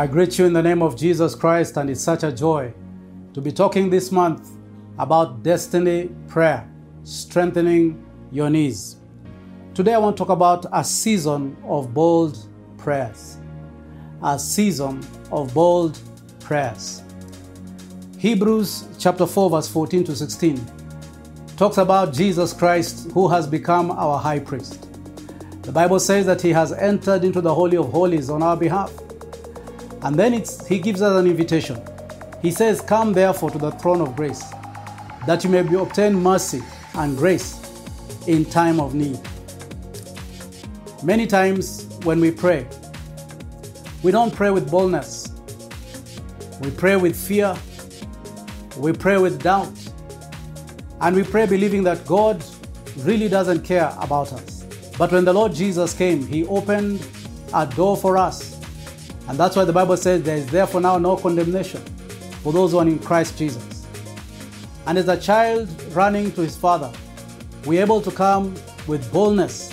I greet you in the name of Jesus Christ, and it's such a joy to be talking this month about destiny prayer, strengthening your knees. Today, I want to talk about a season of bold prayers. A season of bold prayers. Hebrews chapter 4, verse 14 to 16 talks about Jesus Christ who has become our high priest. The Bible says that he has entered into the Holy of Holies on our behalf. And then he gives us an invitation. He says, Come therefore to the throne of grace, that you may be obtain mercy and grace in time of need. Many times when we pray, we don't pray with boldness. We pray with fear. We pray with doubt. And we pray believing that God really doesn't care about us. But when the Lord Jesus came, He opened a door for us. And that's why the Bible says there is therefore now no condemnation for those who are in Christ Jesus. And as a child running to his Father, we're able to come with boldness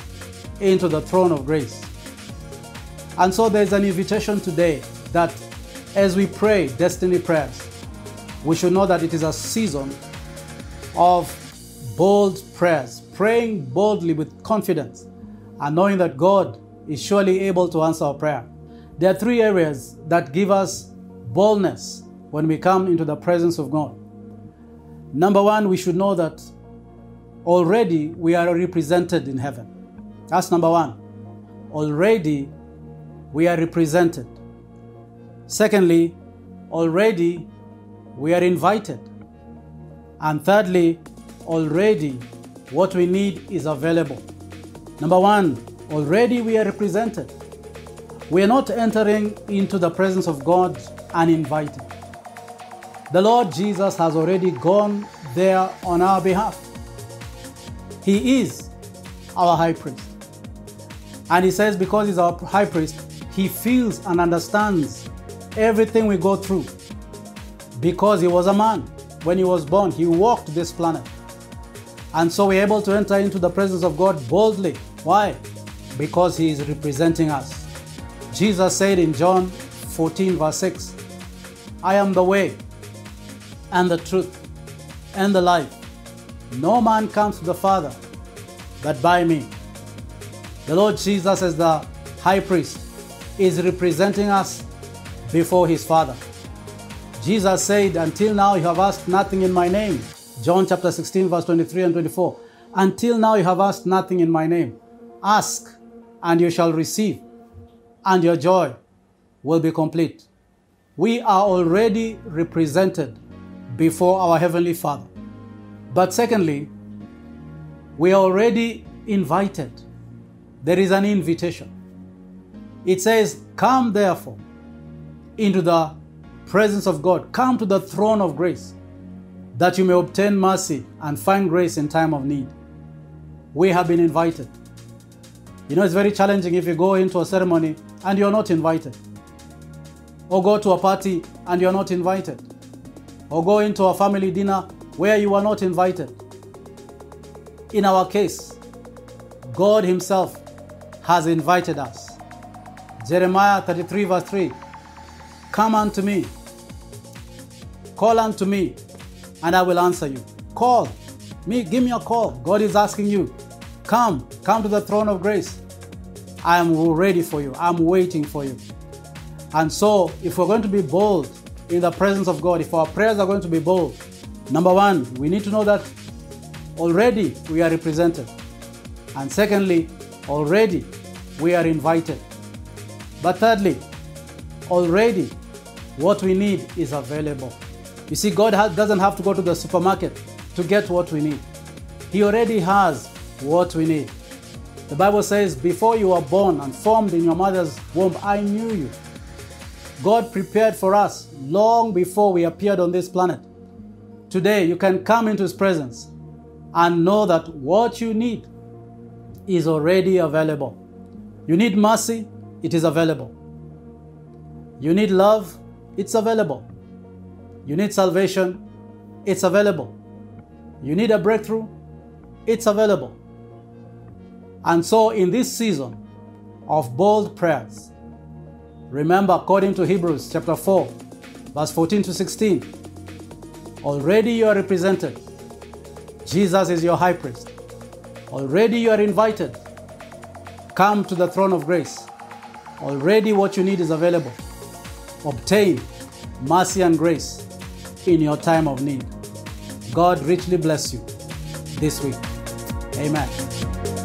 into the throne of grace. And so there's an invitation today that as we pray destiny prayers, we should know that it is a season of bold prayers, praying boldly with confidence, and knowing that God is surely able to answer our prayer. There are three areas that give us boldness when we come into the presence of God. Number one, we should know that already we are represented in heaven. That's number one. Already we are represented. Secondly, already we are invited. And thirdly, already what we need is available. Number one, already we are represented. We are not entering into the presence of God uninvited. The Lord Jesus has already gone there on our behalf. He is our high priest. And he says, because he's our high priest, he feels and understands everything we go through. Because he was a man. When he was born, he walked this planet. And so we're able to enter into the presence of God boldly. Why? Because he is representing us. Jesus said in John 14, verse 6, I am the way and the truth and the life. No man comes to the Father but by me. The Lord Jesus, as the high priest, is representing us before his Father. Jesus said, Until now you have asked nothing in my name. John chapter 16, verse 23 and 24. Until now you have asked nothing in my name. Ask, and you shall receive, and your joy will be complete. We are already represented before our Heavenly Father. But secondly, we are already invited. There is an invitation. It says, Come therefore into the presence of God, come to the throne of grace, that you may obtain mercy and find grace in time of need. We have been invited. You know, it's very challenging if you go into a ceremony and you're not invited, or go to a party and you're not invited or go into a family dinner where you are not invited. In our case, God Himself has invited us. Jeremiah 33, verse 3 Come unto me, call unto me, and I will answer you. Call me, give me a call. God is asking you, Come, come to the throne of grace. I am ready for you, I'm waiting for you. And so, if we're going to be bold in the presence of God, if our prayers are going to be bold, number one, we need to know that already we are represented. And secondly, already we are invited. But thirdly, already what we need is available. You see, God doesn't have to go to the supermarket to get what we need, He already has what we need. The Bible says, Before you were born and formed in your mother's womb, I knew you. God prepared for us long before we appeared on this planet. Today, you can come into His presence and know that what you need is already available. You need mercy, it is available. You need love, it's available. You need salvation, it's available. You need a breakthrough, it's available. And so, in this season of bold prayers, Remember, according to Hebrews chapter 4, verse 14 to 16, already you are represented. Jesus is your high priest. Already you are invited. Come to the throne of grace. Already what you need is available. Obtain mercy and grace in your time of need. God richly bless you this week. Amen.